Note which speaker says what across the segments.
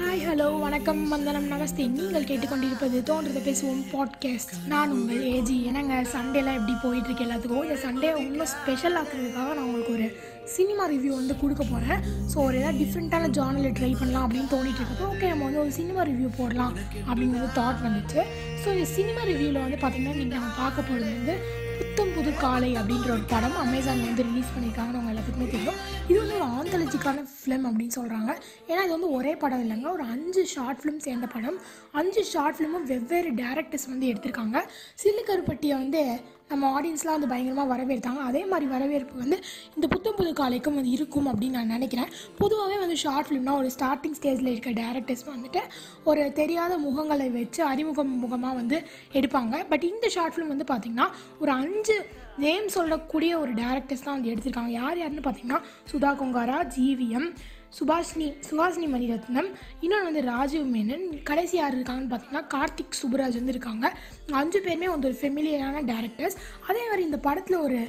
Speaker 1: Hi hello வணக்கம் வந்தனம் நமஸ்தே. நீங்கள் கேட்டுக்கொண்டிருப்பது தோன்றதை பேசுவோம் பாட்காஸ்ட் நான் உங்கள் ஏஜி என்னங்க சண்டேலாம் எப்படி போயிட்டுருக்கு எல்லாத்துக்கும்? இந்த சண்டே இன்னும் ஸ்பெஷல் ஆக்குறதுக்காக நான் உங்களுக்கு ஒரு சினிமா ரிவ்யூ வந்து கொடுக்க போகிறேன் ஸோ ஒரு ஏதாவது டிஃப்ரெண்ட்டான ஜானலில் ட்ரை பண்ணலாம் அப்படின்னு தோண்டிட்டு இருக்கப்போ ஓகே நம்ம வந்து ஒரு சினிமா ரிவ்யூ போடலாம் அப்படிங்கிறது தாட் வந்துச்சு. ஸோ இந்த சினிமா ரிவ்யூவில் வந்து பார்த்திங்கன்னா நீங்கள் நம்ம பார்க்க போகிறது வந்து புத்தம் புது காலை அப்படின்ற ஒரு படம் அமேசான் வந்து ரிலீஸ் பண்ணியிருக்காங்க அவங்க எல்லாத்துக்குமே தெரியும். இது வந்து ஒரு ஆந்தாலஜிக்கான ஃபிலிம் அப்படின்னு சொல்கிறாங்க ஏன்னா இது வந்து ஒரே படம் இல்லைங்க. ஒரு அஞ்சு ஷார்ட் ஃபிலிம் சேர்ந்த படம். அஞ்சு ஷார்ட் ஃபிலிமும் வெவ்வேறு டேரக்டர்ஸ் வந்து எடுத்திருக்காங்க. சில்லுக்கருப்பட்டியை வந்து நம்ம ஆடியன்ஸ்லாம் வந்து பயங்கரமாக வரவேற்றாங்க. அதே மாதிரி வரவேற்பு வந்து இந்த புத்தம் புது காலைக்கும் வந்து இருக்கும் அப்படின்னு நான் நினைக்கிறேன். பொதுவாகவே வந்து ஷார்ட் ஃபிலிம்னா ஒரு ஸ்டார்டிங் ஸ்டேஜில் இருக்க டேரக்டர்ஸ் வந்துட்டு ஒரு தெரியாத முகங்களை வச்சு அறிமுகம் முகமாக வந்து எடுப்பாங்க. பட் இந்த ஷார்ட் ஃபிலிம் வந்து பார்த்திங்கன்னா ஒரு அஞ்சு நேம் சொல்லக்கூடிய ஒரு டேரக்டர்ஸ் தான் வந்து எடுத்திருக்காங்க. யார் யாருன்னு பார்த்தீங்கன்னா சுதா கொங்காரா ஜிவிஎம் சுபாஷினி சுஹாசினி மணிரத்னம். இன்னொன்று வந்து ராஜீவ் மேனன். கடைசி யார் இருக்காங்கன்னு பார்த்தீங்கன்னா கார்த்திக் சுப்புராஜ் வந்து இருக்காங்க. அஞ்சு பேருமே வந்து ஒரு ஃபெமிலியரான டேரக்டர்ஸ் அதே மாதிரி இந்த படத்தில் ஒரு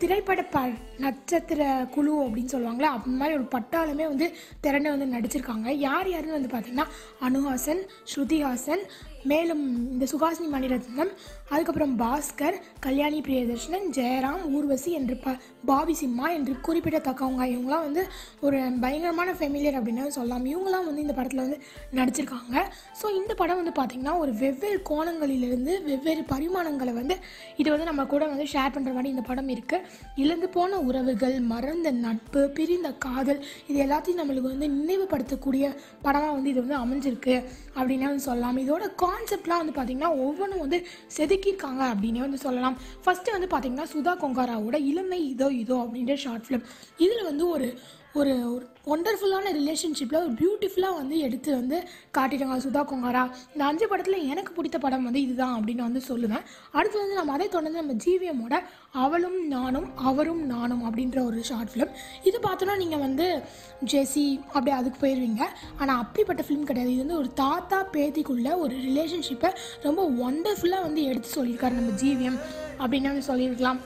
Speaker 1: திரைப்பட ப நட்சத்திர குழு அப்படின்னு சொல்லுவாங்களே அந்த மாதிரி ஒரு பட்டாளமே வந்து திறனை வந்து நடிச்சிருக்காங்க. யார் யாருன்னு வந்து பார்த்திங்கன்னா அனுஹாசன் ஸ்ருதிஹாசன் மேலும் இந்த சுஹாசினி மணிரத்னம் அதுக்கப்புறம் பாஸ்கர் கல்யாணி பிரியதர்ஷனன் ஜெயராம் ஊர்வசி என்று ப பாபி சிம்மா என்று குறிப்பிடத்தக்கவங்க. இவங்களாம் வந்து ஒரு பயங்கரமான ஃபெமிலியர் அப்படின்னு சொல்லலாம். இவங்களாம் வந்து இந்த படத்தில் வந்து நடிச்சிருக்காங்க. ஸோ இந்த படம் வந்து பார்த்திங்கன்னா ஒரு வெவ்வேறு கோணங்களிலிருந்து வெவ்வேறு பரிமாணங்களை வந்து இது வந்து நம்ம கூட வந்து ஷேர் பண்ணுற மாதிரி இந்த படம் இருக்குது இழந்து போன உறவுகள் மறந்த நட்பு பிரிந்த காதல் இது எல்லாத்தையும் நம்மளுக்கு வந்து நினைவுபடுத்தக்கூடிய படமாக வந்து இது வந்து அமைஞ்சிருக்கு அப்படின்னே வந்து சொல்லலாம். இதோட கான்செப்ட்லாம் வந்து பார்த்திங்கன்னா ஒவ்வொன்றும் வந்து செதுக்கியிருக்காங்க அப்படின்னே வந்து சொல்லலாம். ஃபஸ்ட்டு வந்து பார்த்திங்கன்னா சுதா கொங்காராவோட இளமை இதோ இதோ அப்படின்ற ஷார்ட் ஃபிலிம் இதில் வந்து ஒரு ஒரு ஒரு ஒண்டர்ஃபுல்லான ரிலேஷன்ஷிப்பில் ஒரு பியூட்டிஃபுல்லாக வந்து எடுத்து வந்து காட்டிட்டாங்க சுதா குமாரா இந்த அஞ்சு படத்தில் எனக்கு பிடித்த படம் வந்து இதுதான் அப்படின்னு வந்து சொல்லுவேன். அடுத்து வந்து நம்ம அதை தொடர்ந்து நம்ம ஜிவிஎம்மோட அவளும் நானும் அவரும் நானும் அப்படின்ற ஒரு ஷார்ட் ஃபிலிம் இது பார்த்தோன்னா நீங்கள் வந்து ஜெசி அப்படி அதுக்கு போயிடுவீங்க ஆனால் அப்படிப்பட்ட ஃபிலிம் கிடையாது. இது வந்து ஒரு தாத்தா பேத்திக்குள்ள ஒரு ரிலேஷன்ஷிப்பை ரொம்ப ஒண்டர்ஃபுல்லாக வந்து எடுத்து சொல்லியிருக்காரு நம்ம ஜிவிஎம் அப்படின்னு வந்து சொல்லியிருக்கலாம்.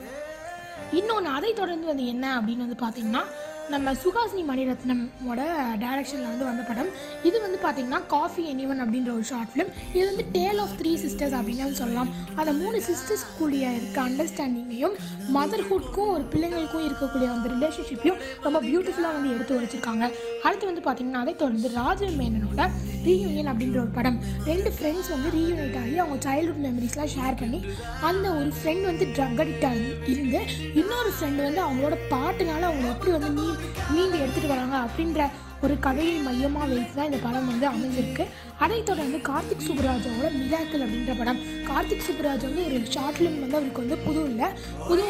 Speaker 1: இன்னொன்று அதை தொடர்ந்து வந்து என்ன அப்படின்னு வந்து பார்த்தீங்கன்னா நம்ம சுஹாசினி மணிரத்னமோட டைரக்ஷனில் வந்து வந்த படம். இது வந்து பார்த்தீங்கன்னா காஃபி எனிவன் அப்படின்ற ஒரு ஷார்ட் ஃபிலிம் இது வந்து டேல் ஆஃப் த்ரீ சிஸ்டர்ஸ் அப்படின்னு சொல்லலாம். அந்த மூணு சிஸ்டர்ஸ் கூடிய இருக்க அண்டர்ஸ்டாண்டிங்கையும் மதர்ஹுட்க்கும் ஒரு பிள்ளைங்களுக்கும் இருக்கக்கூடிய அந்த ரிலேஷன்ஷிப்பையும் ரொம்ப பியூட்டிஃபுல்லாக வந்து எடுத்து வச்சிருக்காங்க. அடுத்து வந்து பார்த்திங்கன்னா அதை தொடர்ந்து ராஜ மேனனோட ரீயூனியன் அப்படின்ற ஒரு படம். ரெண்டு ஃப்ரெண்ட்ஸ் வந்து ரீயூனைட் ஆகி அவங்க சைல்ட்ஹுட் மெமரிஸ்லாம் ஷேர் பண்ணி அந்த ஒரு ஃப்ரெண்ட் வந்து ட்ரக் அடிக்டாக இருந்து இன்னொரு ஃப்ரெண்டு வந்து அவங்களோட பாட்டுனால அவங்க எப்படி வந்து மீ மீண்டு எடுத்துகிட்டு வராங்க அப்படின்ற ஒரு கதையை மையமாக வைத்து தான் இந்த படம் வந்து அமைஞ்சிருக்கு. அதைத் தொடர்ந்து கார்த்திக் சுப்ராஜாவோட மிராக்கிள் அப்படின்ற படம். கார்த்திக் சுப்புராஜ் வந்து ஒரு ஷார்ட் ஃபிலிம் வந்து அவருக்கு வந்து புது இல்லை. புது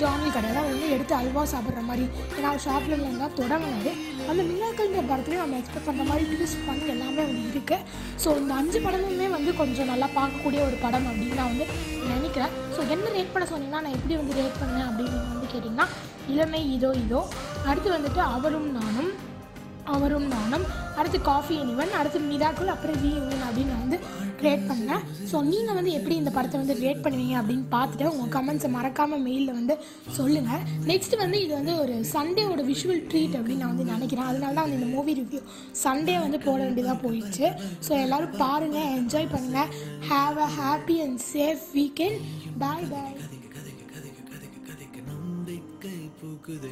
Speaker 1: ஜானல் கிடையாது அவர் வந்து எடுத்து அல்வா சாப்பிட்ற மாதிரி. ஏன்னா அவர் ஷார்ட் ஃபிலிமில் தான் தொடங்கினாரு. அந்த மிராக்கிள்ன்ற படத்துலேயும் நம்ம எக்ஸ்பெக்ட் பண்ணுற மாதிரி ட்விஸ்ட் பண்ணி எல்லாமே வந்து இருக்குது ஸோ இந்த அஞ்சு படமுமே வந்து கொஞ்சம் நல்லா பார்க்கக்கூடிய ஒரு படம் அப்படின்னு நான் வந்து நினைக்கிறேன். ஸோ என்ன ரேட் பண்ண சொன்னீங்கன்னா நான் எப்படி வந்து ரேட் பண்ணேன் அப்படின்னு வந்து கேட்டிங்கன்னா இளமை இதோ இதோ. அடுத்து வந்துட்டு அவரும் நானும் அவரும் நானும். அடுத்து காஃபி அனிவன் அடுத்து மிராக்குள் அப்புறம் ரீயூனியன் அப்படின்னு நான் வந்து க்ரியேட் பண்ணேன். ஸோ நீங்கள் வந்து எப்படி இந்த படத்தை வந்து க்ரியேட் பண்ணுவீங்க அப்படின்னு பார்த்துட்டு உங்கள் கமெண்ட்ஸை மறக்காமல் மெயிலில் வந்து சொல்லுங்கள் நெக்ஸ்ட் வந்து இது வந்து ஒரு சண்டேவோட விஷுவல் ட்ரீட் அப்படின்னு நான் வந்து நினைக்கிறேன். அதனால தான் வந்து இந்த மூவி ரிவ்யூ சண்டே வந்து போட வேண்டியதாக போயிடுச்சு. ஸோ எல்லோரும் பாருங்கள் என்ஜாய் பண்ணுங்கள் have a happy and safe weekend bye bye